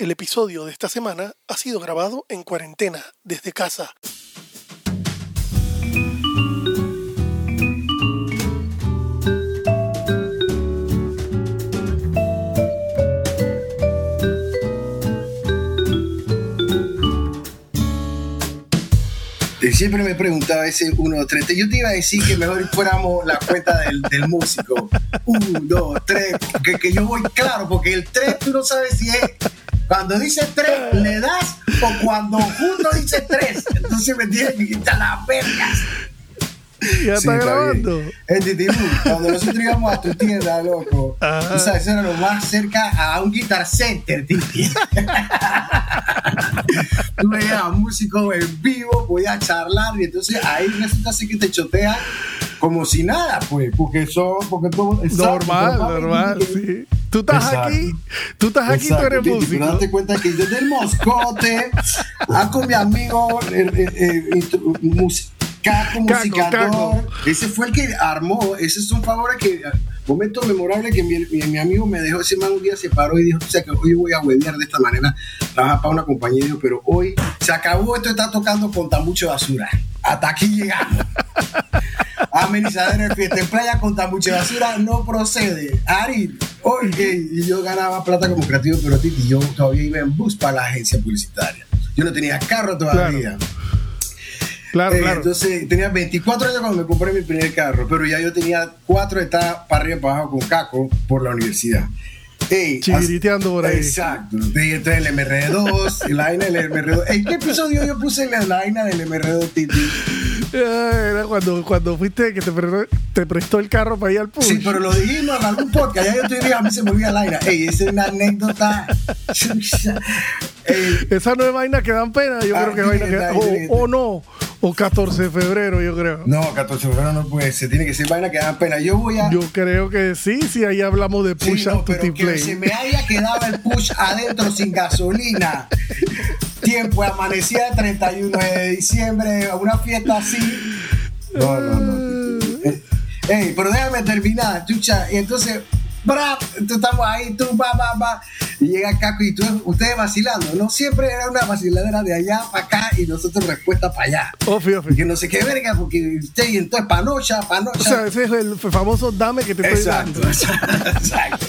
El episodio de esta semana ha sido grabado en cuarentena, desde casa. Siempre me preguntaba ese 1, 2, 3. Yo te iba a decir que mejor fuéramos la cuenta del, del músico. 1, 2, 3. Que, que yo voy claro, porque el 3 tú no sabes si es cuando dice 3 le das o cuando uno dice 3. Entonces me tienes que quitar las vergas. Ya está grabando. En Titibú, cuando nosotros íbamos a tu tienda, loco, tú sabes, eso era lo más cerca a un guitar center, Titi. tú veías a músicos en vivo, podías charlar, y entonces ahí resulta así que te chotea como si nada, pues, porque son, porque todo es normal, normal, sí. Tú estás aquí, tú estás aquí, tú eres músico. Pero date cuenta que yo del Moscote, a con mi amigo, eh, eh, eh, Caco, musicador. Ese fue el que armó. Ese es un favor que. Momento memorable que mi, mi, amigo me dejó. Ese man un día se paró y dijo: O sea, que hoy voy a huevear de esta manera. Trabaja para una compañía. Dijo, pero hoy se acabó. Esto está tocando con tan mucho basura. Hasta aquí llegamos. Amenizadera de fiesta en playa con tan mucha basura no procede. Ari, oye, y yo ganaba plata como creativo, pero Titi, yo todavía iba en bus para la agencia publicitaria. Yo no tenía carro todavía. Claro, eh, claro. Entonces tenía 24 años cuando me compré mi primer carro, pero ya yo tenía cuatro etapas para arriba y para abajo con Caco por la universidad. Hey, Chiriteando por ahí. Exacto. Entonces el MR2, la vaina del MR2. ¿En qué episodio yo puse la vaina del MR2, Titi? Era cuando, cuando fuiste que te, te prestó el carro para ir al pub. Sí, pero lo dijimos en algún podcast. Ya yo te dije, a mí se me olvida la aire. Ey, esa es una anécdota. Esa no es vaina que dan pena. Yo creo que es vaina que. O, o no. O 14 de febrero, yo creo. No, 14 de febrero no puede ser. Tiene que ser vaina que dan pena. Yo voy a. Yo creo que sí, si ahí hablamos de push sí, no, pero que se me haya quedado el push adentro sin gasolina. Tiempo, amanecía el 31 de diciembre, una fiesta así. No, no, no. Eh, ey, pero déjame terminar, chucha. Y entonces bra, estamos ahí, tú, va, va, va. Y llega Caco y tú, ustedes vacilando, ¿no? Siempre era una vaciladera de allá para acá y nosotros respuesta para allá. Obvio, Que no sé qué verga, porque usted y entonces panocha, panocha. O sea, ese es el famoso dame que te estoy exacto, dando. Exacto,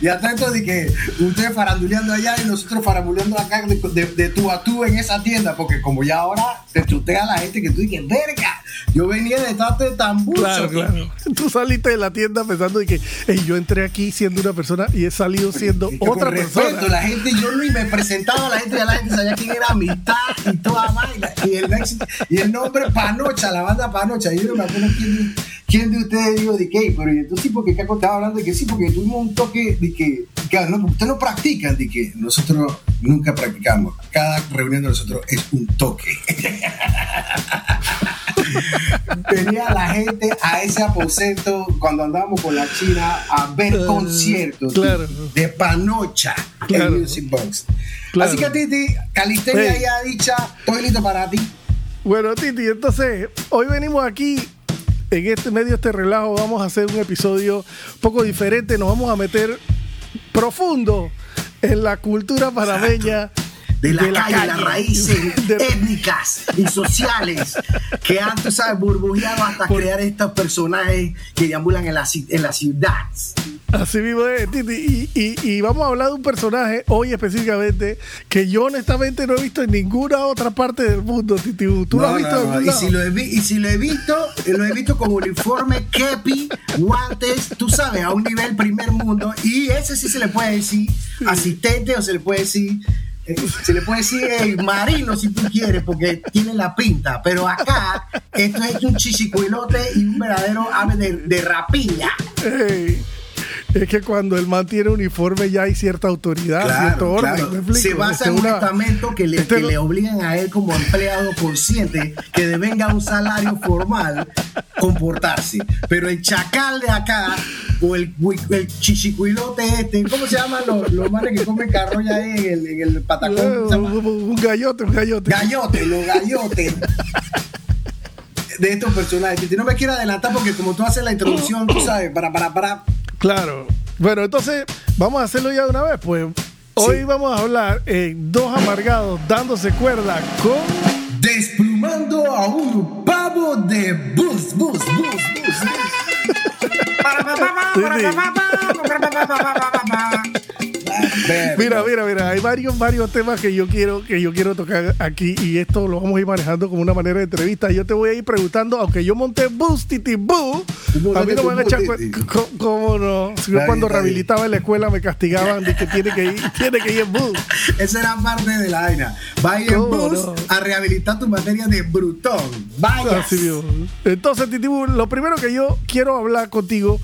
Y atento de que ustedes faranduleando allá y nosotros faranduleando acá de, de, tú a tú en esa tienda, porque como ya ahora te chutea la gente que tú dices, verga, yo venía de de tambucho. Claro, claro. Tú saliste de la tienda pensando de que hey, yo entré aquí siendo una persona y he salido siendo otra persona. La gente, yo ni me presentaba a la gente, ya la gente sabía quién era amistad y toda vaina. Y el, y el nombre Panocha, la banda Panocha. Yo no me acuerdo quién, quién de ustedes dijo de qué, pero entonces sí, porque Caco estaba hablando de que sí, porque tuvimos un toque de que, que no, ustedes no practican, de que nosotros nunca practicamos. Cada reunión de nosotros es un toque. Venía la gente a ese aposento cuando andábamos con la China a ver conciertos de Panocha en Music Box. Así que Titi, calistenia ya dicha, estoy listo para ti. Bueno, Titi, entonces hoy venimos aquí en este medio este relajo vamos a hacer un episodio un poco diferente, nos vamos a meter profundo en la cultura panameña de la, calle, las raíces étnicas y sociales que han, tú sabes, burbujeado hasta crear estos personajes que deambulan en la, en la ciudad. Así mismo es, Titi. Y, vamos a hablar de un personaje hoy específicamente que yo honestamente no he visto en ninguna otra parte del mundo, Titi. ¿Tú lo has visto? y, si lo he, y si lo he visto, lo he visto con uniforme, kepi, guantes, tú sabes, a un nivel primer mundo. Y ese sí se le puede decir asistente o se le puede decir se le puede decir marino si tú quieres, porque tiene la pinta, pero acá esto es un chichicuilote y un verdadero ave de, de. Es que cuando el man tiene uniforme ya hay cierta autoridad, cierto orden. Se basa en un estamento que le, este que le obligan a él como empleado consciente que devenga un salario formal comportarse. Pero el chacal de acá, o el, el chichicuilote este, ¿cómo se llaman los, los manes que comen carroña ahí en el, en el patacón? Un gallote, un gallote. Gallote, los gallotes de estos personajes. No me quiero adelantar porque como tú haces la introducción, tú sabes, para, para, para Claro. Bueno, entonces vamos a hacerlo ya de una vez. Pues Hoy vamos a hablar en Dos Amargados dándose cuerda con. Desplumando a un pavo de bus, bus, bus, bus. Mira, mira, mira, hay varios, varios temas que yo quiero, que yo quiero tocar aquí y esto lo vamos a ir manejando como una manera de entrevista. Yo te voy a ir preguntando, aunque yo monté Bus Titi Boo, a mí no me van a echar ¿Cómo no? Si yo cuando rehabilitaba en la escuela me castigaban de que tiene que ir, tiene que ir en bus. Esa era parte de la vaina. Vaya en bus a rehabilitar tu materia de brutón. Vaya. Entonces, Titi Boo, lo primero que yo quiero hablar contigo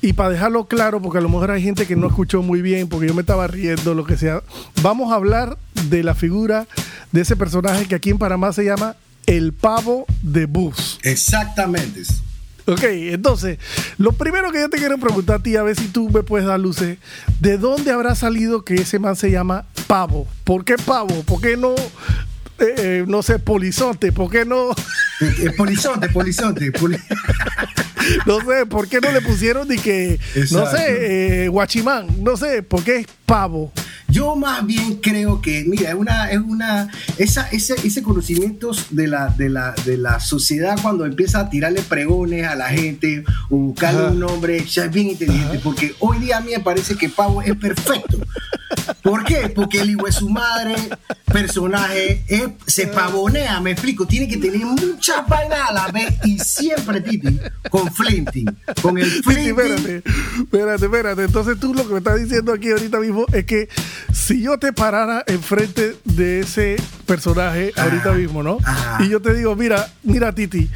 y para dejarlo claro, porque a lo mejor hay gente que no escuchó muy bien, porque yo me estaba riendo, lo que sea, vamos a hablar de la figura de ese personaje que aquí en Panamá se llama el pavo de bus. Exactamente. Ok, entonces, lo primero que yo te quiero preguntar a ti, a ver si tú me puedes dar luces, ¿de dónde habrá salido que ese man se llama pavo? ¿Por qué pavo? ¿Por qué no, eh, eh, no sé, polizonte? ¿Por qué no? Eh, polizonte, polizonte. no sé, ¿por qué no le pusieron ni que, no sé, eh, guachimán? No sé, ¿por qué pavo? Yo más bien creo que, mira, es una, es una, esa, ese, ese conocimiento de la, de, la, de la sociedad cuando empieza a tirarle pregones a la gente o buscarle un nombre, ya es bien inteligente, porque hoy día a mí me parece que Pavo es perfecto. ¿Por qué? Porque el hijo de su madre, personaje, se pavonea, me explico, tiene que tener muchas vainas a la vez y siempre, Titi, con Flinting, con el Flinting. Espérate, espérate, espérate. Entonces tú lo que me estás diciendo aquí ahorita mismo es que si yo te parara enfrente de ese personaje ahorita mismo, ¿no? Y yo te digo, mira, mira, Titi,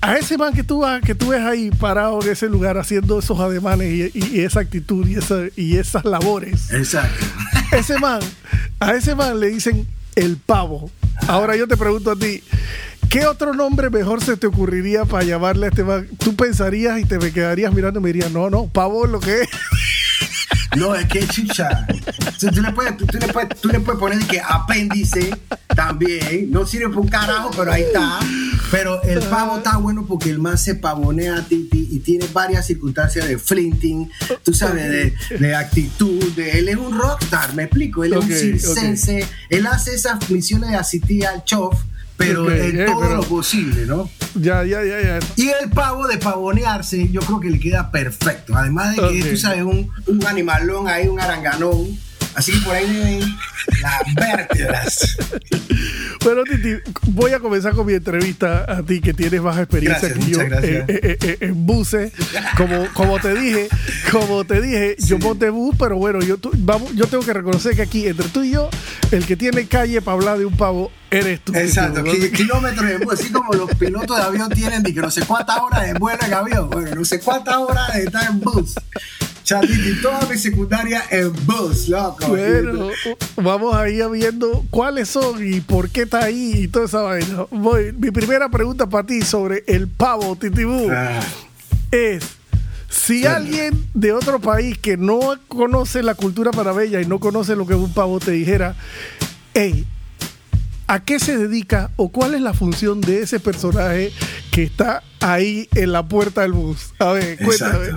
a ese man que tú, que tú ves ahí parado en ese lugar haciendo esos ademanes y, esa actitud y, esa, y esas labores. Exacto. Ese man, a ese man le dicen el pavo. Ahora yo te pregunto a ti, ¿qué otro nombre mejor se te ocurriría para llamarle a este man? Tú pensarías y te me quedarías mirando y me dirías, no, no, pavo es lo que es. No, es que chicha. Tú, le puedes, tú, le puedes, tú le puedes poner que apéndice también. No sirve para un carajo, pero ahí está. Pero el pavo está bueno porque el man se pavonea a Titi y tiene varias circunstancias de flinting, tú sabes, de, de actitud. De, él es un rockstar, me explico. Él es un circense. Él hace esas misiones de asistía al chof pero en todo lo posible, ¿no? Ya, ya, ya, ya. Y el pavo de pavonearse, yo creo que le queda perfecto. Además de que, tú sabes, un, un animalón ahí, un aranganón. Así que por ahí las vértebras. Bueno, Titi, voy a comenzar con mi entrevista a ti, que tienes más experiencia que yo en, buses. Como, como te dije, como te dije, yo monté bus, pero bueno, yo, vamos, yo tengo que reconocer que aquí, entre tú y yo, el que tiene calle para hablar de un pavo eres tú. Exacto, kilómetros de bus, así como los pilotos de avión tienen de que no sé cuántas horas de vuelo en avión, bueno, no sé cuántas horas de estar en bus. Chatiti, toda mi secundaria en bus, loco. Bueno, vamos a ir viendo cuáles son y por qué está ahí y toda esa vaina. Voy, mi primera pregunta para ti sobre el pavo Titibú ah. es si alguien de otro país que no conoce la cultura parabella y no conoce lo que es un pavo te dijera, hey, ¿a qué se dedica o cuál es la función de ese personaje que está ahí en la puerta del bus? A ver, cuéntame.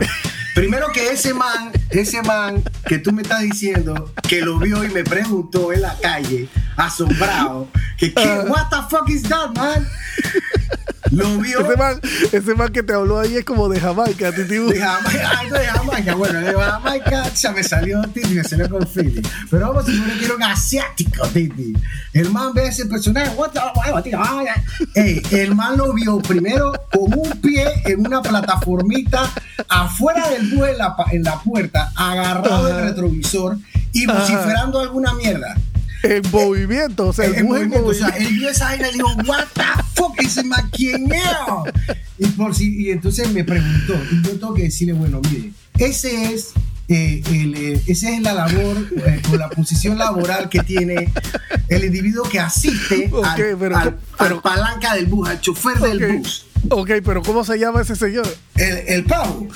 Primero que ese man, ese man que tú me estás diciendo que lo vio y me preguntó en la calle, asombrado, que ¿qué, what the fuck is that, man? Lo vio. Ese man, ese man que te habló ahí es como de Jamaica, Titi. De Jamaica, de Jamaica. Bueno, de Jamaica ya me salió Titi, me salió con Philly. Pero vamos a suponer que era un asiático, Titi. El man ve a ese personaje. What the, el man lo vio primero con un pie en una plataformita afuera del bus en la, en la puerta, agarrado del retrovisor y vociferando alguna mierda en movimiento, o sea, en, movimiento, o sea, él vio esa vaina y dijo, what the fuck, ese maquineo. Y, por si, y entonces me preguntó, y yo tengo que decirle, bueno, mire, ese es eh, el, eh, esa es la labor eh, o la posición laboral que tiene el individuo que asiste al, palanca del bus, al chofer del bus. Ok, pero ¿cómo se llama ese señor? El, el pavo.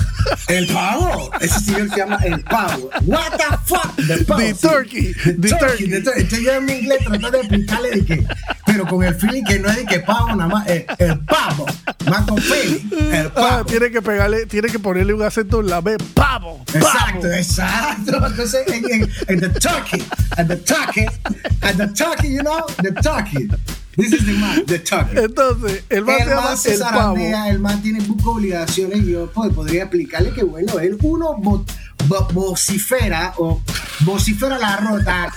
El pavo. Ese señor se llama el pavo. What the fuck? The, pavo, the turkey. The, turkey. The turkey. Entonces yo en mi inglés tratando de explicarle de que, pero con el feeling que no es de que pavo nada más, el, el pavo. Más con Feli. El Ah, pavo. tiene que pegarle, tiene que ponerle un acento en la B. ¡Pavo! ¡Pavo! Exacto, exacto. Entonces, en, en, en the turkey, and the turkey, and the turkey, you know, the turkey. This is the man, the turkey. Entonces, el man El llama man se el pavo. zarandea, el man tiene buco obligaciones y yo pues, podría explicarle que bueno, él uno vo- vo- vocifera o vocifera la rota.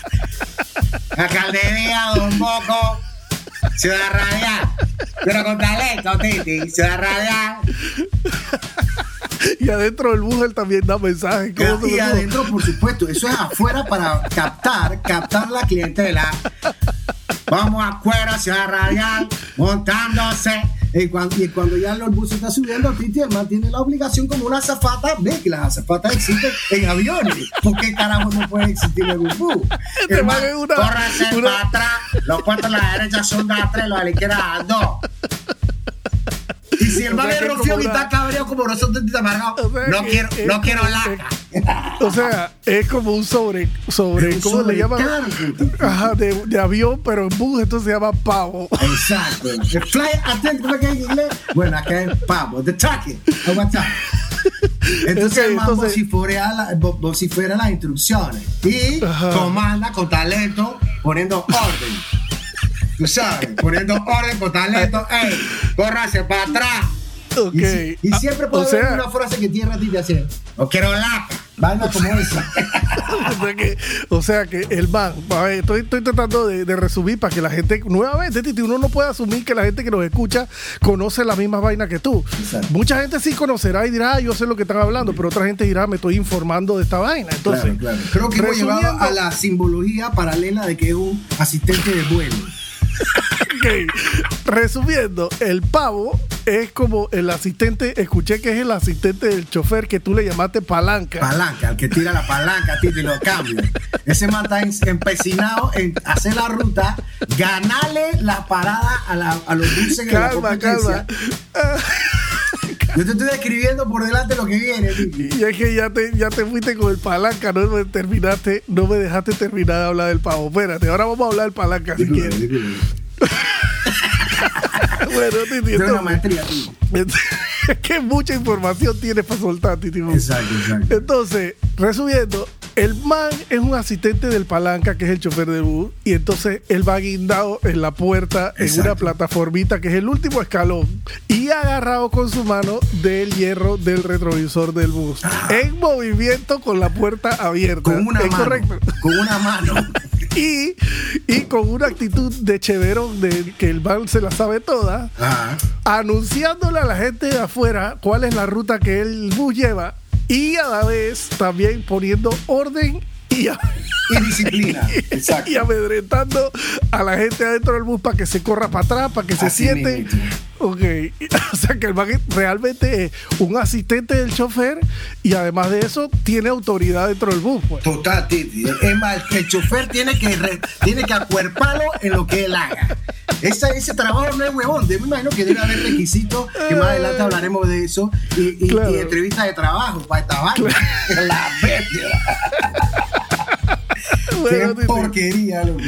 Alcaldía, Don Boco, Ciudad Radial. Pero con talento, Titi, Ciudad Radial. Y adentro del bus él también da mensajes. ¿Cómo se Y adentro, por supuesto, eso es afuera para captar, captar la clientela. Vamos afuera, Ciudad Radial, montándose. Y cuando, y cuando ya los buses están subiendo, Titi, el man tiene la obligación como una azafata. Ve que las azafatas existen en aviones. ¿Por qué carajo no puede existir en un bus? Este El man una- córrase una- para atrás. Los puestos a la derecha son de a tres, los de la izquierda a dos. Y si el man es y está cabreado como nosotros, Titi Amargado, O sea, no quiero, es no quiero laca. O sea, es como un sobre, sobre, Un ¿cómo le llaman? Ajá, de, de avión, pero en bus, entonces se llama pavo. Exacto. El fly attendant, ¿cómo es que es en inglés? Bueno, acá es pavo. The turkey. Aguanta. Entonces Ok, el man entonces- vocifera, la- vocifera las instrucciones y Ajá. comanda con talento poniendo orden. Tú sabes, poniendo orden con talento. ¡Ey! ¡Córrase para atrás! Y, si- y Ah, siempre o puede haber sea, una frase que tiene a ti de hacer. No quiero laca. Vaina como esa. o sea que, o sea que el man, a ver, estoy, estoy tratando de, de resumir para que la gente, nuevamente, Titi, uno no puede asumir que la gente que nos escucha conoce las mismas vainas que tú. Exacto. Mucha gente sí conocerá y dirá, "Ah, yo sé lo que están hablando, pero otra gente dirá, me estoy informando de esta vaina. Entonces, Claro, claro. Creo que hemos llevado a la simbología paralela de que es un asistente de vuelo. Ok. Resumiendo, el pavo es como el asistente, escuché que es el asistente del chofer que tú le llamaste palanca. palanca, el que tira la palanca, Titi, lo cambia. Ese man está empecinado en hacer la ruta, ganarle la parada a, la- a los buses en la calma, calma. Yo te estoy describiendo por delante lo que viene, Titi. Y es que ya te, ya te fuiste con el palanca, no me terminaste, no me dejaste terminar de hablar del pavo. Espérate, ahora vamos a hablar del palanca si quieres. Bueno, Titi, Tengo una maestría, Titi. es que mucha información tienes para soltar, Titi. Exacto, exacto. Entonces, resumiendo, el man es un asistente del palanca, que es el chofer del bus, y entonces él va guindado en la puerta, en una plataformita, que es el último escalón, y agarrado con su mano del hierro del retrovisor del bus, en movimiento con la puerta abierta. Ah. Con una ¿Es mano. correcto? Con una mano. Y, y con una actitud de cheverón, de que el man se la sabe toda, anunciándole a la gente de afuera cuál es la ruta que el bus lleva y a la vez también poniendo orden y, a- Y disciplina. Exacto. y amedrentando a la gente adentro del bus para que se corra para atrás, para que se siente. Ok, o sea que el man realmente es un asistente del chofer y además de eso tiene autoridad dentro del bus. Pues. Total, Titi. Es más, el chofer tiene que, re- tiene que acuerparlo en lo que él haga. Esa- ese trabajo no es huevón. Yo me imagino que debe haber requisitos, que más adelante hablaremos de eso, y, y- Claro. y entrevistas de trabajo para esta vaina. La bestia. Qué porquería, loco.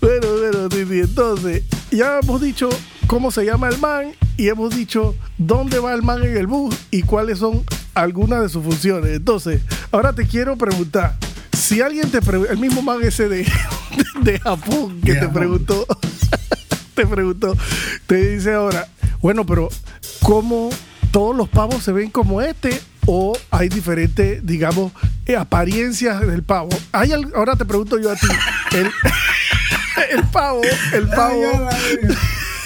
Bueno, bueno, Titi. Entonces, ya hemos dicho cómo se llama el man y hemos dicho dónde va el man en el bus y cuáles son algunas de sus funciones. Entonces, ahora te quiero preguntar. Si alguien te pregunta, el mismo man ese de, de Japón que te preguntó, te preguntó, te dice ahora, bueno, pero ¿cómo todos los pavos se ven como este? ¿O hay diferentes, digamos, eh, apariencias del pavo? ¿Hay ahora te pregunto yo a ti, el, el pavo, el pavo,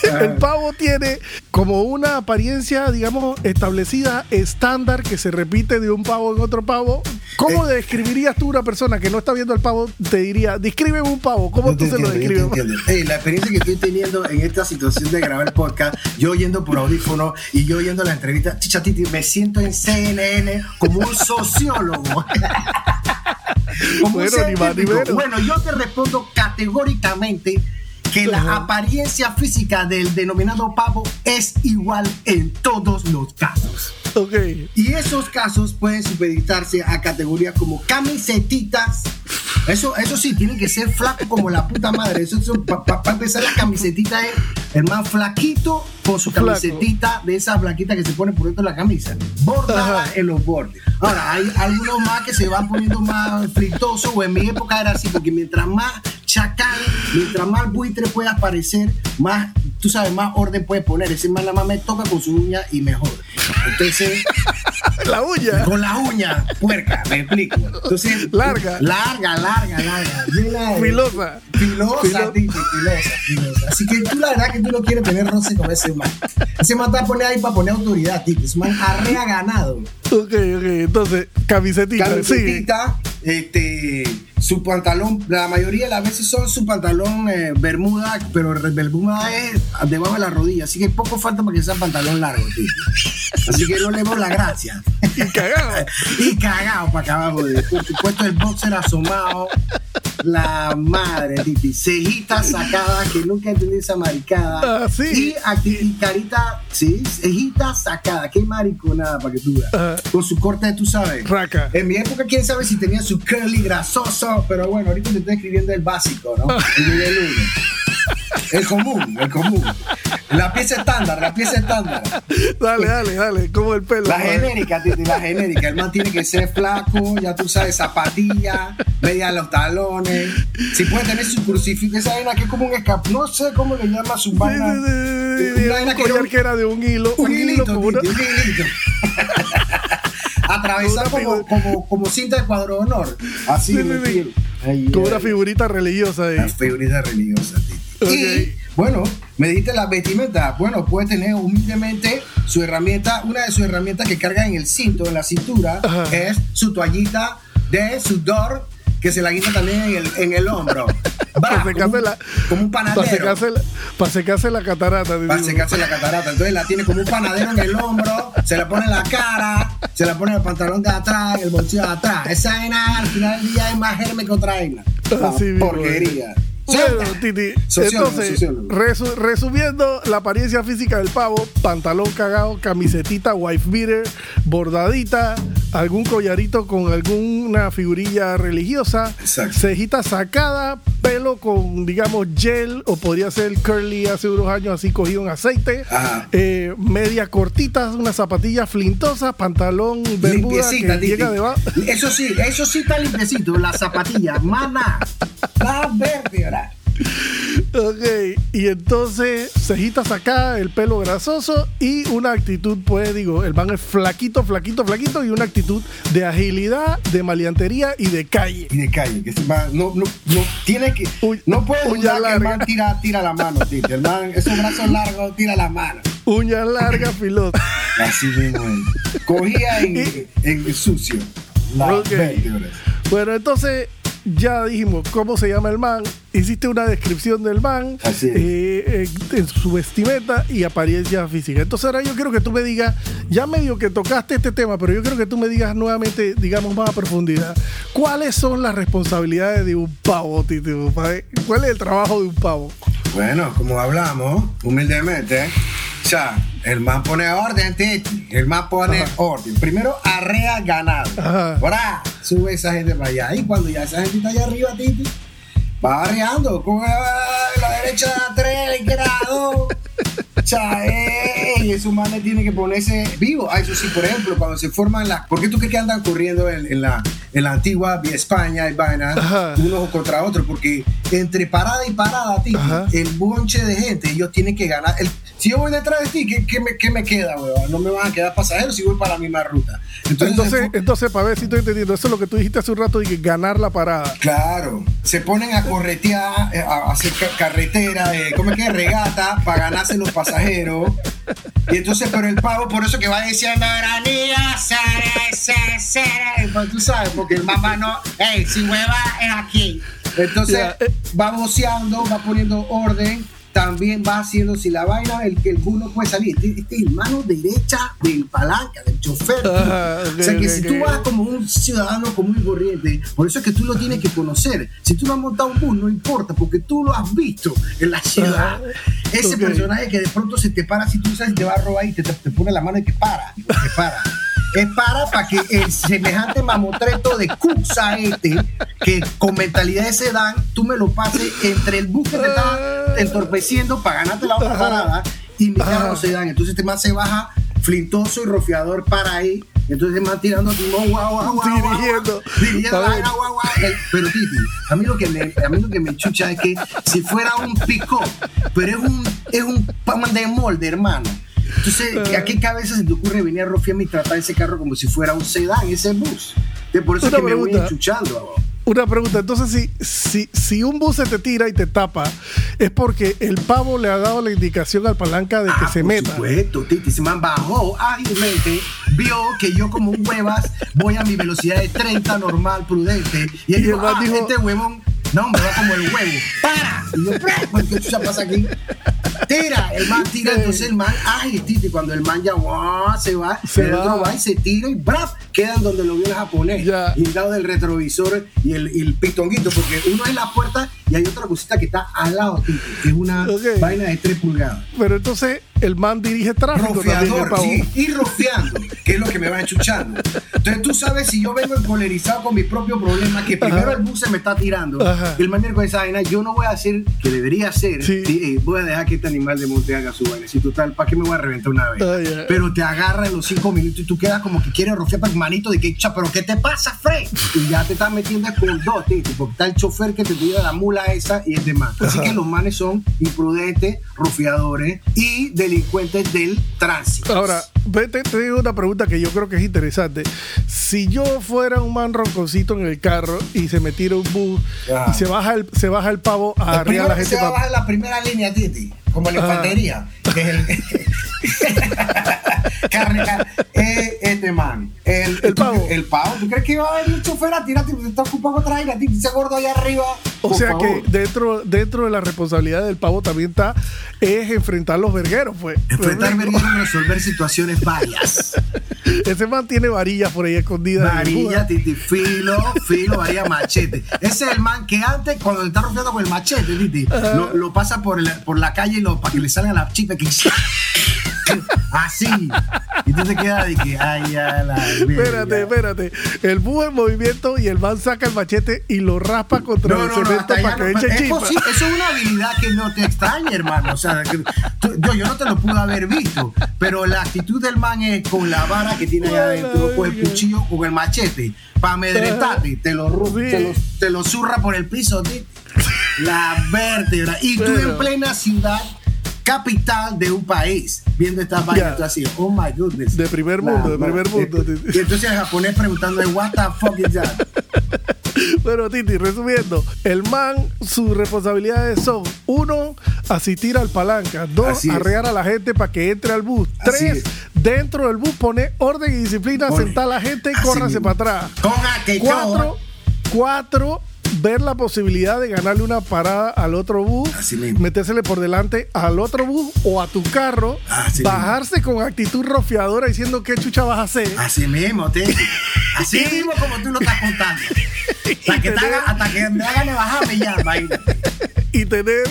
el pavo tiene como una apariencia, digamos, establecida, estándar, que se repite de un pavo en otro pavo. ¿Cómo describirías tú una persona que no está viendo al pavo? Te diría, describe un pavo. ¿Cómo Yo tú se lo describes? la experiencia que estoy teniendo en esta situación de grabar el podcast, yo oyendo por audífono y yo oyendo la entrevista, chicha Titi, me siento en CNN como un sociólogo. como Bueno, un ni más ni menos. Bueno, yo te respondo categóricamente que la apariencia física del denominado pavo es igual en todos los casos. Okay. Y esos casos pueden supeditarse a categorías como camisetitas. Eso, eso sí, tienen que ser flacos como la puta madre. Eso, para empezar, la camisetita es el más flaquito con su camisetita de esa flaquita que se pone por dentro de la camisa. Bordada en los bordes. Ahora, hay algunos más que se van poniendo más fritosos, o en mi época era así, porque mientras más chacal, mientras más buitre pueda aparecer, más, tú sabes, más orden puede poner. Ese más la más me toca con su uña y mejor. Entonces. la uña. Con la uña, puerca, me explico. Entonces. Larga. Larga, larga, larga. filosa. Filosa, filosa, filosa. Así que tú la verdad que tú no quieres tener roce con ese man. Ese man está poner ahí para poner autoridad, tío. Ese man arrea ganado. Ok, ok. Entonces, camisetita. Camisetita, este su pantalón, la mayoría de las veces son su pantalón eh, bermuda, pero bermuda es debajo de la rodilla, así que poco falta para que sea pantalón largo, tío. Así que no le doy la gracia. Y cagado. y cagado para acá abajo. Por supuesto, el boxer asomado. La madre, Titi. Cejita sacada, que nunca entendí esa maricada. Ah, sí. Y, carita, sí, cejita sacada. Qué mariconada para que tú veas. Ah. Con su corte, tú sabes. Raca. En mi época, quién sabe si tenía su curly grasoso, pero bueno, ahorita te estoy escribiendo el básico, ¿no? El nivel el común, el común. La pieza estándar, la pieza estándar. Dale, dale, dale, como el pelo. La genérica, Titi, la genérica. El man tiene que ser flaco, ya tú sabes, zapatilla, media los talones. Si puede tener su crucifijo, esa vaina que es como un escape, no sé cómo le llama su vaina. una vaina que, que, era de un hilo. Un, hilito, un hilito. Atravesado como, como, como, cinta de cuadro de honor. Así, sí, Como una figurita religiosa ahí. Una figurita religiosa. Y bueno, me diste la vestimenta. Bueno, puede tener humildemente su herramienta, una de sus herramientas que carga en el cinto, en la cintura, es su toallita de sudor que se la guinda también en el, en el hombro. para secarse la, como un panadero. Para secarse, la, para secarse la catarata. Para secarse la catarata. Entonces la tiene como un panadero en el hombro, se la pone en la cara, se la pone en el pantalón de atrás, en el bolsillo de atrás. Esa vaina al final del día es más germe que otra vaina. porquería. Bueno, Titi, entonces, resumiendo la apariencia física del pavo, pantalón cagado, camisetita, wife beater, bordadita, algún collarito con alguna figurilla religiosa, cejita sacada, pelo con, digamos, gel, o podría ser curly hace unos años así cogido en aceite, eh, media cortita, una zapatilla flintosa, pantalón bermuda que llega debajo. Eso sí, eso sí está limpiecito, la zapatilla, mana, la verde, Ok, y entonces cejitas acá, el pelo grasoso y una actitud, pues digo, el man es flaquito, flaquito, flaquito y una actitud de agilidad, de maleantería y de calle. Y de calle, que se va, no, no, no, tiene que, no puede dudar que el man tira, tira la mano, tío. El man, esos brazos largos, tira la mano. Uña larga, piloto. Así mismo es. Cogía en, en sucio. La Bueno, entonces ya dijimos cómo se llama el man, hiciste una descripción del man, eh, en su vestimenta y apariencia física. Entonces ahora yo quiero que tú me digas, ya medio que tocaste este tema, pero yo quiero que tú me digas nuevamente, digamos más a profundidad, ¿cuáles son las responsabilidades de un pavo, Tito? ¿Cuál es el trabajo de un pavo? Bueno, como hablamos, humildemente, o sea, el man pone orden, Titi. El man pone orden. Primero arrea ganado. Ahora sube esa gente para allá. Y cuando ya esa gente está allá arriba, Titi, va arreando. Con la derecha de tres grados. y esos manes tienen que ponerse vivo. Ah, eso sí, por ejemplo, cuando se forman las. ¿Por qué tú crees que andan corriendo en, la, en la antigua España y vainas unos contra otros? Porque entre parada y parada, tío, el bonche de gente, ellos tienen que ganar. El, si yo voy detrás de ti, ¿qué, me, qué me, queda, weón? No me van a quedar pasajeros si voy para la misma ruta. Entonces, entonces, para ver si estoy entendiendo, eso es lo que tú dijiste hace un rato de que ganar la parada. Claro, se ponen a corretear, eh, a hacer carretera, eh, ¿cómo es que? Regata para ganarse los pasajeros. Y entonces, pero el pavo, por eso que va diciendo, pues tú sabes, porque el mamá no, hey, si hueva es aquí. Entonces, eh. va boceando, va poniendo orden también va haciendo, si la vaina, el que el bus no puede salir, este, este es mano derecha del palanca, del chofer. o sea que si tú vas como un ciudadano común y corriente, por eso es que tú lo tienes que conocer. Si tú no has montado un bus, no importa, porque tú lo has visto en la ciudad. Ese personaje que de pronto se te para, si tú sabes, te va a robar y te, te, pone la mano y te para, te para es para, para que el semejante mamotreto de este que con mentalidad de sedán, tú me lo pases entre el bus que te está entorpeciendo para ganarte la otra parada y mi carro sedán. Entonces este man se baja flintoso y rofiador para ahí. Entonces man tirando timón, guau, guau, guau, dirigiendo. Dirigiendo, guau, guau, Pero Titi, a mí lo que me, a mí lo que me chucha es que si fuera un pico, pero es un, es un pan de molde, hermano entonces, ¿a qué cabeza se te ocurre venir a Rofiam y tratar ese carro como si fuera un sedán, ese bus? Por eso es que me voy enchuchando. Una pregunta, entonces si, si, si un bus se te tira y te tapa, es porque el pavo le ha dado la indicación al palanca de que ah, se por meta. supuesto, Titi, se man bajó ágilmente, vio que yo como un huevas voy a mi velocidad de 30 normal, prudente, y él dijo, ah, dijo, este huevón, no, me va como el huevo, para, y yo, ¿qué pasa aquí? Tira, el man tira, entonces el man, ay, Titi, cuando el man ya se va, se el otro va y se tira y ¡braf! quedan donde lo vio el japonés, ya. y lado del retrovisor y el, el pitonguito, porque uno es la puerta y hay otra cosita que está al lado, que es una vaina de 3 pulgadas. Pero entonces el man dirige tráfico Rofiador, sí, y rofiando, que es lo que me va enchuchando. Entonces tú sabes si yo vengo encolerizado con mi propio problema, que primero el bus se me está tirando, el man con esa vaina, yo no voy a hacer que debería hacer, eh, voy a dejar que este animal de monte haga su vaina. Si total, ¿para qué me voy a reventar una vez? Pero te agarra en los cinco minutos y tú quedas como que quieres rofiar para el manito de que, pero ¿qué te pasa, Fred? Y ya te estás metiendo con dos, tío, porque está el chofer que te tira la mula esa y el demás. Así que los manes son imprudentes, rofiadores y delincuentes del tránsito. Ahora, te, te, digo una pregunta que yo creo que es interesante. Si yo fuera un man ronconcito en el carro y se me tira un bus y se baja el, se baja el pavo a arriba la gente. Se va a bajar la primera línea, Titi, como la infantería, que es el. carne, carne. Eh, este man. El, el, pavo. El pavo. ¿Tú crees que iba a haber un chofer a tirarte? Te está ocupando otra a ti ese gordo allá arriba. O sea que dentro, dentro de la responsabilidad del pavo también está es enfrentar los vergueros, pues. Enfrentar vergueros y resolver situaciones varias. Ese man tiene varillas por ahí escondidas. Varilla, titi, filo, filo, varilla, machete. Ese es el man que antes, cuando le está rompiendo con el machete, titi, lo, lo, pasa por, por la calle y lo, para que le salgan las chispas que Así. Y tú te quedas de que, ay, ya la. Espérate, espérate. El búho en movimiento y el man saca el machete y lo raspa contra el cemento para que eche chipa. Eso es una habilidad que no te extraña, hermano. O sea, yo, yo no te lo pude haber visto. Pero la actitud del man es con la vara que tiene allá adentro, con el cuchillo, con el machete, para amedrentarte. Te lo, te, lo, te lo zurra por el piso, tío. La vértebra. Y tú en plena ciudad capital de un país viendo estas vainas así, oh my goodness. De primer mundo, de primer mundo. Y entonces el japonés preguntando, what the fuck is that? Bueno, Titi, resumiendo, el man, sus responsabilidades son: uno, asistir al palanca, dos, arrear a la gente para que entre al bus, tres, dentro del bus poner orden y disciplina, sentar a la gente y córrase para atrás. Cuatro, cuatro, ver la posibilidad de ganarle una parada al otro bus, metérsele por delante al otro bus o a tu carro, bajarse con actitud rofiadora diciendo qué chucha vas a hacer. Así mismo, te, así mismo como tú lo estás contando. Hasta que, te haga, hasta que me hagan bajarme ya, y tener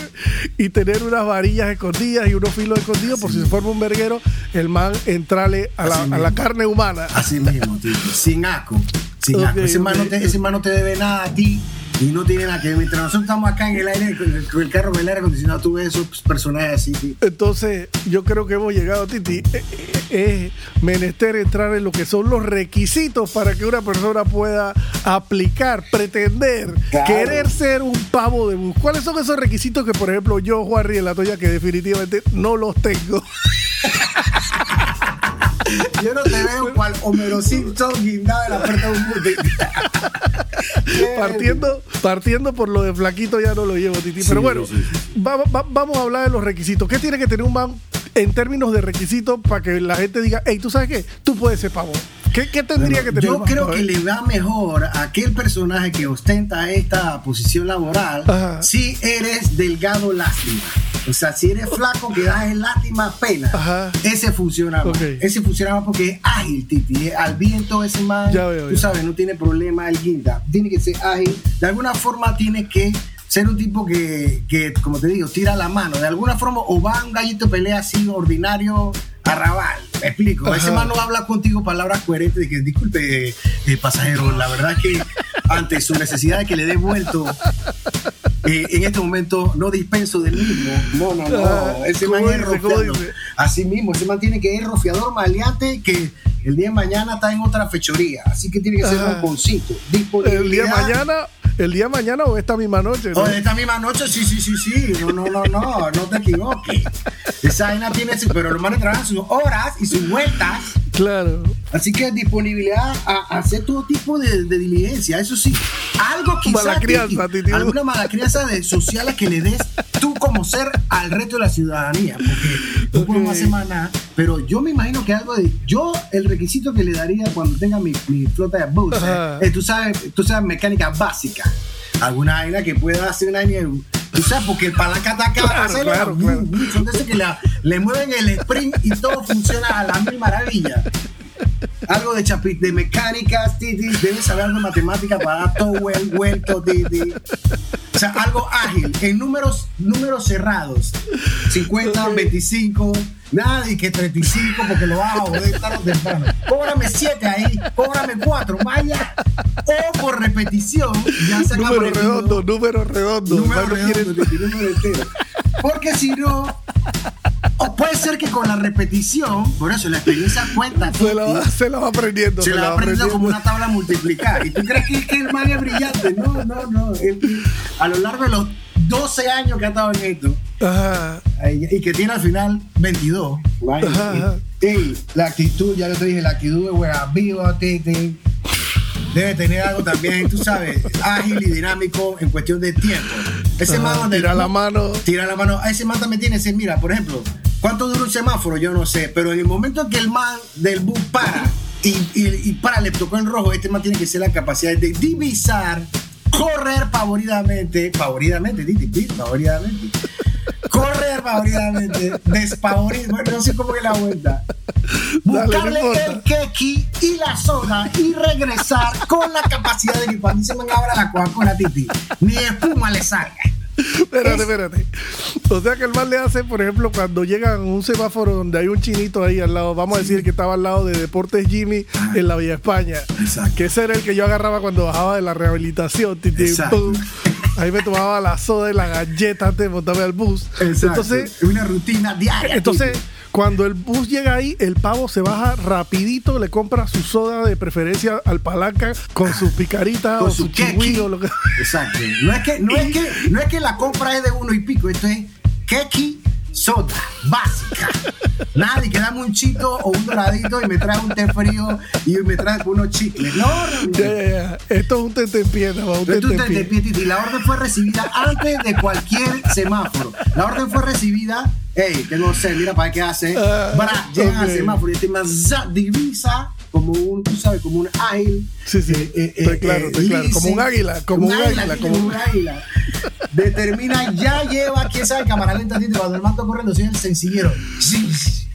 y tener unas varillas escondidas y unos filos escondidos por si se forma un verguero, el man entrale a la, a la, carne humana. Así mismo, tío. Sin asco. Sin asco. Ese, man no te, ese man no te debe nada a ti y no tiene nada que ver. Mientras nosotros estamos acá en el aire con el, carro con el aire acondicionado, tú ves esos personajes así. Entonces, yo creo que hemos llegado, Titi. Es eh, eh, menester entrar en lo que son los requisitos para que una persona pueda aplicar, pretender, querer ser un pavo de bus. ¿Cuáles son esos requisitos que, por ejemplo, yo, Juan en la Toya, que definitivamente no los tengo? Yo no te veo cual Homero Simpson guindado de la puerta de un bus partiendo, partiendo por lo de flaquito ya no lo llevo, Titi. Pero bueno, vamos a hablar de los requisitos. ¿Qué tiene que tener un man en términos de requisitos para que la gente diga, hey, ¿tú sabes qué? Tú puedes ser pavo. ¿Qué, tendría que tener? Yo creo que le va mejor a aquel personaje que ostenta esta posición laboral si eres delgado lástima. O sea, si eres flaco que das lástima pena, Ajá. ese funciona. Ese funciona porque es ágil, Titi. eh, Al viento ese man, Ya veo, tú ya. sabes, no tiene problema el guinda. Tiene que ser ágil. De alguna forma tiene que ser un tipo que, que, como te digo, tira la mano. De alguna forma, o va a un gallito de pelea así, ordinario, arrabal. Me explico. Ajá. Ese man no habla contigo palabras coherentes de que, disculpe, eh, pasajero, la verdad es que ante su necesidad de que le dé vuelto, eh, en este momento no dispenso del mismo. No, no, no. Ah, ese ¿cómo man es dice? Así mismo, ese man tiene que ir rofiador maleante que el día de mañana está en otra fechoría. Así que tiene que ser un concito. El día de mañana, el día de mañana o esta misma noche. ¿no? O esta misma noche, sí, sí, sí, sí. No, no, no, no, no te equivoques. Esa vaina tiene, pero los manes trabajan sus horas y sus vueltas. Claro. Así que disponibilidad a, a hacer todo tipo de, de diligencia. Eso sí, algo quizás. Mala crianza, Titi, Titi. alguna mala crianza de sociales que le des tú como ser al resto de la ciudadanía. Porque tú Ok. podemos hacer más nada. Pero yo me imagino que algo de. Yo, el requisito que le daría cuando tenga mi, mi flota de bus, Ajá. eh, tú sabes, tú sabes, mecánica básica. Alguna vaina que pueda hacer una vaina. Sabes, porque el palanca está acá. Claro, claro. uh, Son de esos que la- le mueven el sprint y todo funciona a la mil maravilla algo de chapi de mecánicas, titi, debes saber algo de matemática para dar todo vuel- vuelto, titi. O sea, algo ágil, en números, números cerrados. 50, Ok. 25, nada y que 35 porque lo vas a joder tarde o temprano. Cóbrame 7 ahí, cóbrame 4, vaya. O por repetición, ya se Número redondo, número redondo. Número redondo, quiere- número entero. Porque si no, o puede ser que con la repetición, por eso la experiencia cuenta. Se la, va, se la va aprendiendo. se la va aprendiendo como una tabla multiplicar. ¿Y tú crees que, que el man es brillante? No, no, no. A lo largo de los 12 años que ha estado en esto Ajá. y que tiene al final 22. vaya, Ajá, ajá. y- la actitud, ya yo te dije, la actitud de vivo, titi. Debe tener algo también, tú sabes, ágil y dinámico en cuestión de tiempo. Ese Ajá, man donde tira la mano. Tira la mano. Ese man también tiene ese, mira, por ejemplo, ¿cuánto dura un semáforo? Yo no sé, pero en el momento en que el man del bus para y, y, y para, le tocó en rojo, este man tiene que ser la capacidad de divisar, correr favoridamente, favoridamente, favoridamente. Correr favoridamente, despavorido, bueno, no sé cómo que la vuelta. Buscarle el keki y la soda y regresar con la capacidad de que cuando se me abra la Coca-Cola, Titi, ni espuma le salga. Espérate, Es- espérate. O sea que el mal le hace, por ejemplo, cuando llega a un semáforo donde hay un chinito ahí al lado, vamos a decir que estaba al lado de Deportes Jimmy en la Villa España. Exacto. Que ese era el que yo agarraba cuando bajaba de la rehabilitación. titi, Exacto. Ahí me tomaba la soda y la galleta antes de montarme al bus. Exacto. Entonces, Es una rutina diaria. entonces cuando el bus llega ahí, el pavo se baja rapidito, le compra su soda de preferencia al palanca con o su su chihui o lo que... Exacto. No es que, no es que, no es que la compra es de uno y pico, esto es keki soda básica. Nadie que dame un chito o un doradito y me trae un té frío y me trae unos chicles. No, no, no. Ya, ya. Esto es un tentempié, más, un te, tentempié. te y la orden fue recibida antes de cualquier semáforo. La orden fue recibida, hey, que no sé, mira para qué hace. Ah, Bra, llega al ok. semáforo y este man za, divisa como un, tú sabes, como un ágil. Sí, sí, estoy claro, estoy claro. Como un águila, como un águila, como como- un águila. Determina, ya lleva, quién sabe, cámara lenta, cuando el man está corriendo, soy el sencillero. Sí,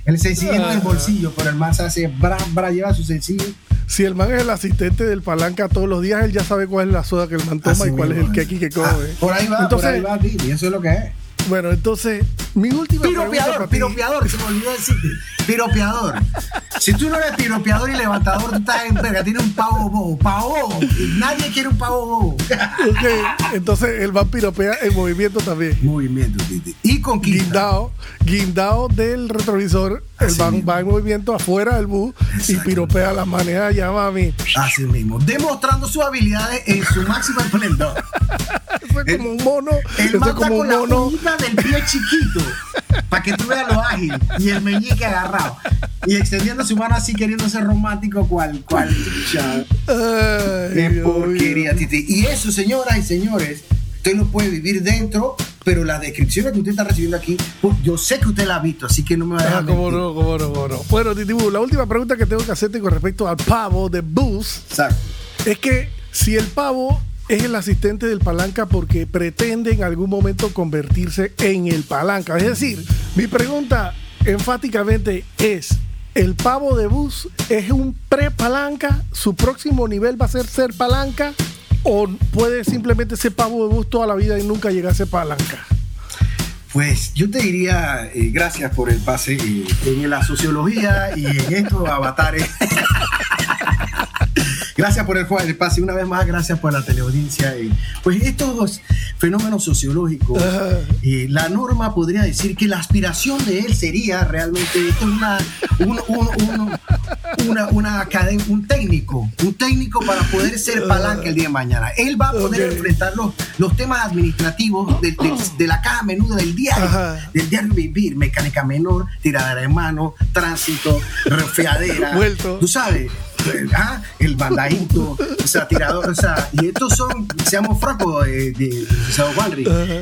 el sencillero en el bolsillo, pero el man se hace, bra, bra, lleva su sencillo. Si el man es el asistente del palanca todos los días, él ya sabe cuál es la soda que el man toma Así y cuál es el keki que Ah, come. por ahí va, entonces, por ahí va, Titi, eso es lo que es. Bueno, entonces, mi última Piropeador, piropeador, se me olvidó decirte. Piropeador. Si tú no eres piropeador y levantador, tú estás en verga, tienes un pavo bobo. Pavo bobo. Y nadie quiere un pavo bobo. Ok, entonces el man piropea en movimiento también. Movimiento, Titi. Y conquista. Guindado, guindado del retrovisor, el Así mismo. va en movimiento afuera del bus y piropea la manera ya mami. Así mismo. Demostrando sus habilidades en su máximo esplendor. Eso es como un mono, El man como con la uñita del pie chiquito. Para que tú veas lo ágil. Y el meñique agarrado. Y extendiendo su mano así, queriendo ser romántico, cual, cual. Ay, Qué porquería. Titi. Y eso, señoras y señores, usted lo puede vivir dentro, pero las descripciones que usted está recibiendo aquí, pues, yo sé que usted la ha visto, así que no me va a Ah, dejar cómo mentir. no, cómo no, cómo no. Bueno, Titibu, la última pregunta que tengo que hacerte con respecto al pavo de Bus Exacto. es que si el pavo es el asistente del palanca porque pretende en algún momento convertirse en el palanca. Es decir, mi pregunta enfáticamente es, ¿el pavo de bus es un pre-palanca? ¿Su próximo nivel va a ser ser palanca? ¿O puede simplemente ser pavo de bus toda la vida y nunca llegar a ser palanca? Pues yo te diría, eh, gracias por el pase eh, en la sociología y en estos avatares. Gracias por el, el pase. Una vez más, gracias por la teleaudiencia. pues estos fenómenos sociológicos, eh, la norma podría decir que la aspiración de él sería realmente esto es una, un, una, una un técnico, un técnico para poder ser palanca el día de mañana. Él va a poder enfrentar los, los temas administrativos de, de, la caja menuda del diario, del diario vivir, mecánica menor, tiradera de mano, tránsito, refriadera. Vuelto. Tú sabes, ¿ah? el bandadito, o sea, tirador, o sea, y estos son, seamos francos, de, de,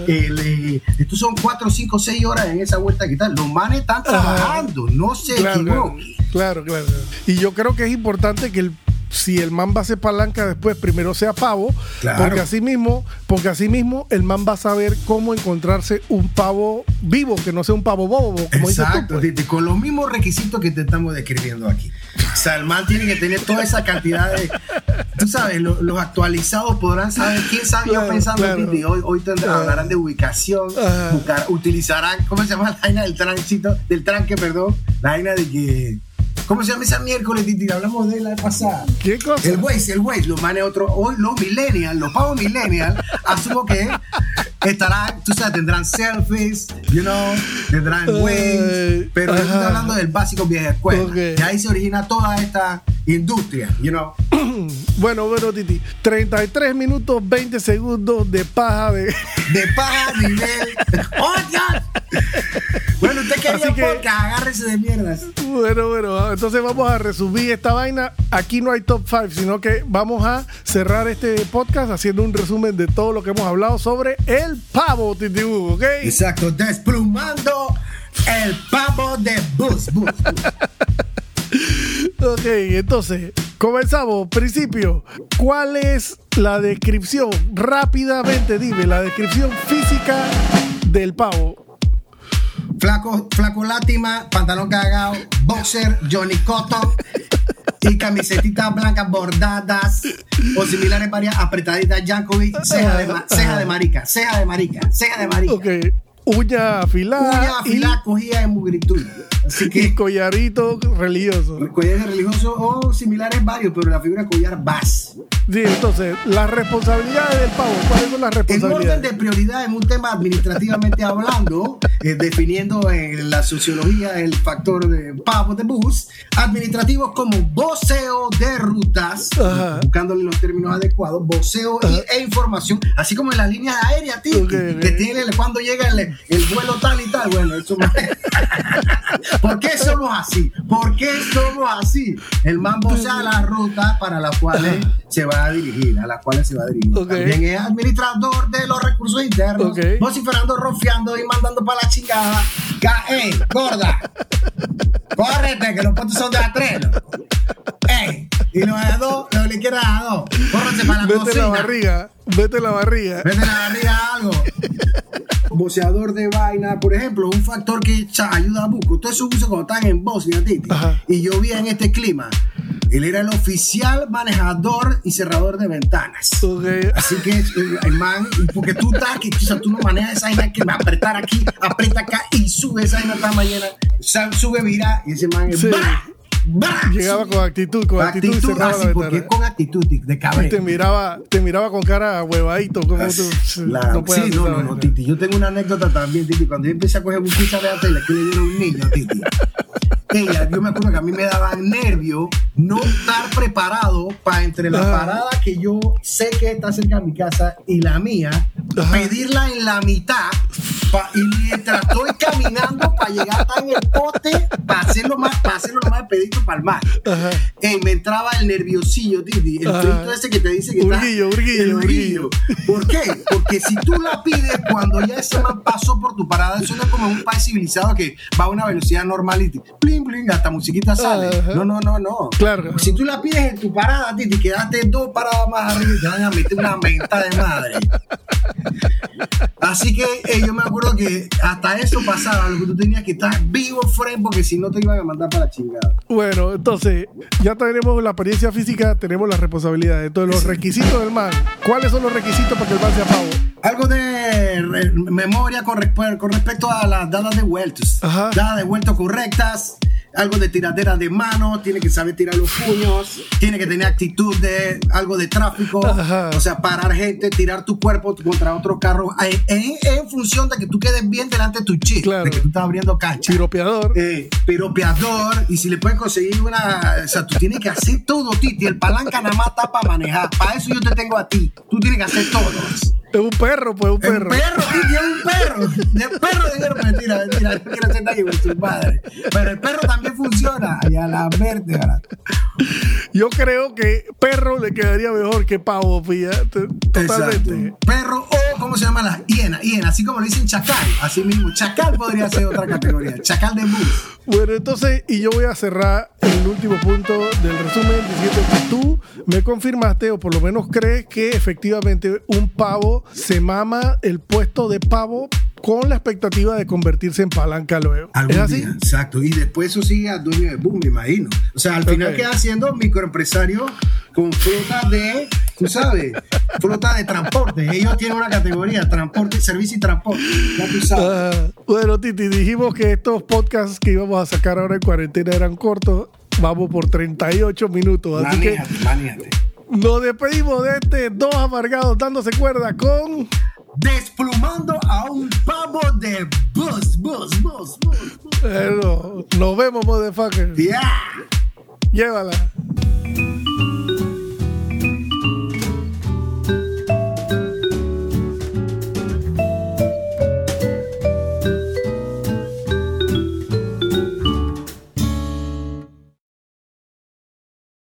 eh, estos son cuatro, cinco, seis horas en esa vuelta que tal. Los manes están trabajando, no se claro, Claro, claro. Y yo creo que es importante que el si el man va a ser palanca después, primero sea pavo, porque así mismo, porque así mismo el man va a saber cómo encontrarse un pavo vivo, que no sea un pavo bobo, como Exacto, dices tú, pues. con los mismos requisitos que te estamos describiendo aquí. O sea, el man tiene que tener toda esa cantidad de. Tú sabes, los actualizados podrán saber, quién sabe, yo pensando, hoy, hoy hablarán de ubicación, utilizarán, ¿cómo se llama la vaina del tránsito, del tranque, perdón? La vaina de que ¿Cómo se llama esa miércoles, Titi? Hablamos de la pasada. ¿Qué cosa? El Waze, el Waze, los manes otro. Hoy los millennials, los pavos millennials, asumo que estarán, tú sabes, tendrán selfies, you know, tendrán Waze. Pero yo estoy hablando del básico vieja escuela. Y ahí se origina toda esta industria, you know. bueno, bueno, Titi. 33 minutos, 20 segundos de paja de. De paja nivel. ¡Oh, Dios! Bueno, usted quería que, podcast, agárrese de mierdas. Bueno, bueno, entonces vamos a resumir esta vaina. Aquí no hay top 5, sino que vamos a cerrar este podcast haciendo un resumen de todo lo que hemos hablado sobre el pavo, Titi ¿ok? Exacto, desplumando el pavo de Bus. bus, ok, entonces, comenzamos. Principio, ¿cuál es la descripción? Rápidamente dime, la descripción física del pavo. Flaco, flaco látima, pantalón cagado, boxer, Johnny Cotton y camisetitas blancas bordadas o similares varias apretaditas Jankovic, ceja de, ceja de marica, ceja de marica, ceja de marica. Ok, uña afilada. Uña afilada cogida en mugritud. Así que, y collarito religioso. Collares religiosos o similares varios, pero la figura collar vas. Sí, entonces, las responsabilidades del pavo, ¿cuáles son las responsabilidades? En orden de prioridad, en un tema administrativamente hablando, eh, definiendo en la sociología el factor de pavo de bus, administrativos como voceo de rutas, buscándole los términos adecuados, voceo e información, así como en las líneas aéreas, tío, que, tiene cuando llega el, el, vuelo tal y tal. Bueno, eso ¿Por qué somos así? ¿Por qué somos así? El man vocea las rutas para las cuales se va a dirigir, a las cuales se va a dirigir. También es administrador de los recursos internos, okay. vociferando, rofiando y mandando para la chingada. ¡Ey, gorda! ¡Córrete, que los puntos son de a tres! ¡Ey! Y los de a dos, los le quieran a dos. Córrete para la Vete la barriga, vete la barriga. Vete la barriga algo. Boceador de vaina, por ejemplo, un factor que ayuda a Buco. Todo eso uso cuando están en Bosnia, Titi. Y yo vi en este clima él era el oficial manejador y cerrador de ventanas. Así que el man, porque tú estás que quizás tú no manejas esa vaina que va a apretar aquí, aprieta acá y sube esa vaina tan mañana, sube, mira, y ese man es Llegaba con actitud, con actitud, actitud y cerraba así, porque con actitud de cabrón. te miraba, te miraba con cara huevadito, como tú. no sí, no, no, no, Titi. Yo tengo una anécdota también, Titi. Cuando yo empecé a coger buquita de tele, que le dieron un niño, Titi ella, yo me acuerdo que a mí me daba nervio no estar preparado para entre la parada que yo sé que está cerca de mi casa y la mía, pedirla en la mitad y mientras estoy caminando para llegar hasta en el pote, para hacerlo más, para hacerlo lo más pedito para el mar. Ey, me entraba el nerviosillo, Didi, el frito ese que te dice que urguillo, está. Urguillo, el urguillo. ¿Por qué? Porque si tú la pides cuando ya ese man pasó por tu parada, eso no es como un país civilizado que va a una velocidad normal y bling, hasta musiquita sale. No, no, no, no. Claro. Si tú la pides en tu parada, Titi, quedaste dos paradas más arriba y te van a meter una menta de madre. Así que eh, yo me acuerdo que hasta eso pasaba, lo que tú tenías que estar vivo, friend, porque si no te iban a mandar para la chingada. Bueno, entonces, ya tenemos la apariencia física, tenemos las responsabilidades. Entonces, los requisitos del man. ¿Cuáles son los requisitos para que el man sea pavo? Algo de memoria con, respe- con respecto a las dadas de vueltos. Ajá. Dadas de vueltos correctas. Algo de tiradera de mano, tiene que saber tirar los puños, tiene que tener actitud de algo de tráfico, Ajá. o sea, parar gente, tirar tu cuerpo contra otro carro, en, en- en función de que tú quedes bien delante de tu chip, Claro. de que tú estás abriendo cancha. Piropeador. Eh, piropeador, y si le puedes conseguir una. O sea, tú tienes que hacer todo, Titi. El palanca nada más está para manejar. Para eso yo te tengo a ti. Tú tienes que hacer todo. Es un perro, pues, un perro. perro, Titi, es un perro. El perro de guerra, mentira, mentira. No quiero hacer daño con su padre. Pero el perro también funciona. Y a la vértebra. Yo creo que perro le quedaría mejor que pavo, pilla. T- Totalmente. Exacto. Perro o, ¿cómo se llama? La hiena. Hiena, así como le dicen chacal. Así mismo. Chacal podría ser otra categoría. Chacal de bus. Bueno, entonces, y yo voy a cerrar el último punto del resumen diciendo que tú me confirmaste, o por lo menos crees que efectivamente un pavo se mama el puesto de pavo con la expectativa de convertirse en palanca luego. ¿Es así? día, exacto. Y después eso sigue a dueño de boom, me imagino. O sea, al final queda siendo microempresario con flota de, tú sabes, flota de transporte. Ellos tienen una categoría, transporte, servicio y transporte. Ya tú sabes. Ah, bueno, Titi, dijimos que estos podcasts que íbamos a sacar ahora en cuarentena eran cortos. Vamos por 38 minutos. Así que nos despedimos de este dos amargados dándose cuerda con. Desplumando a un pavo de bus, bus, bus, bus. bus. Bueno, nos vemos, motherfucker. Yeah. Llévala.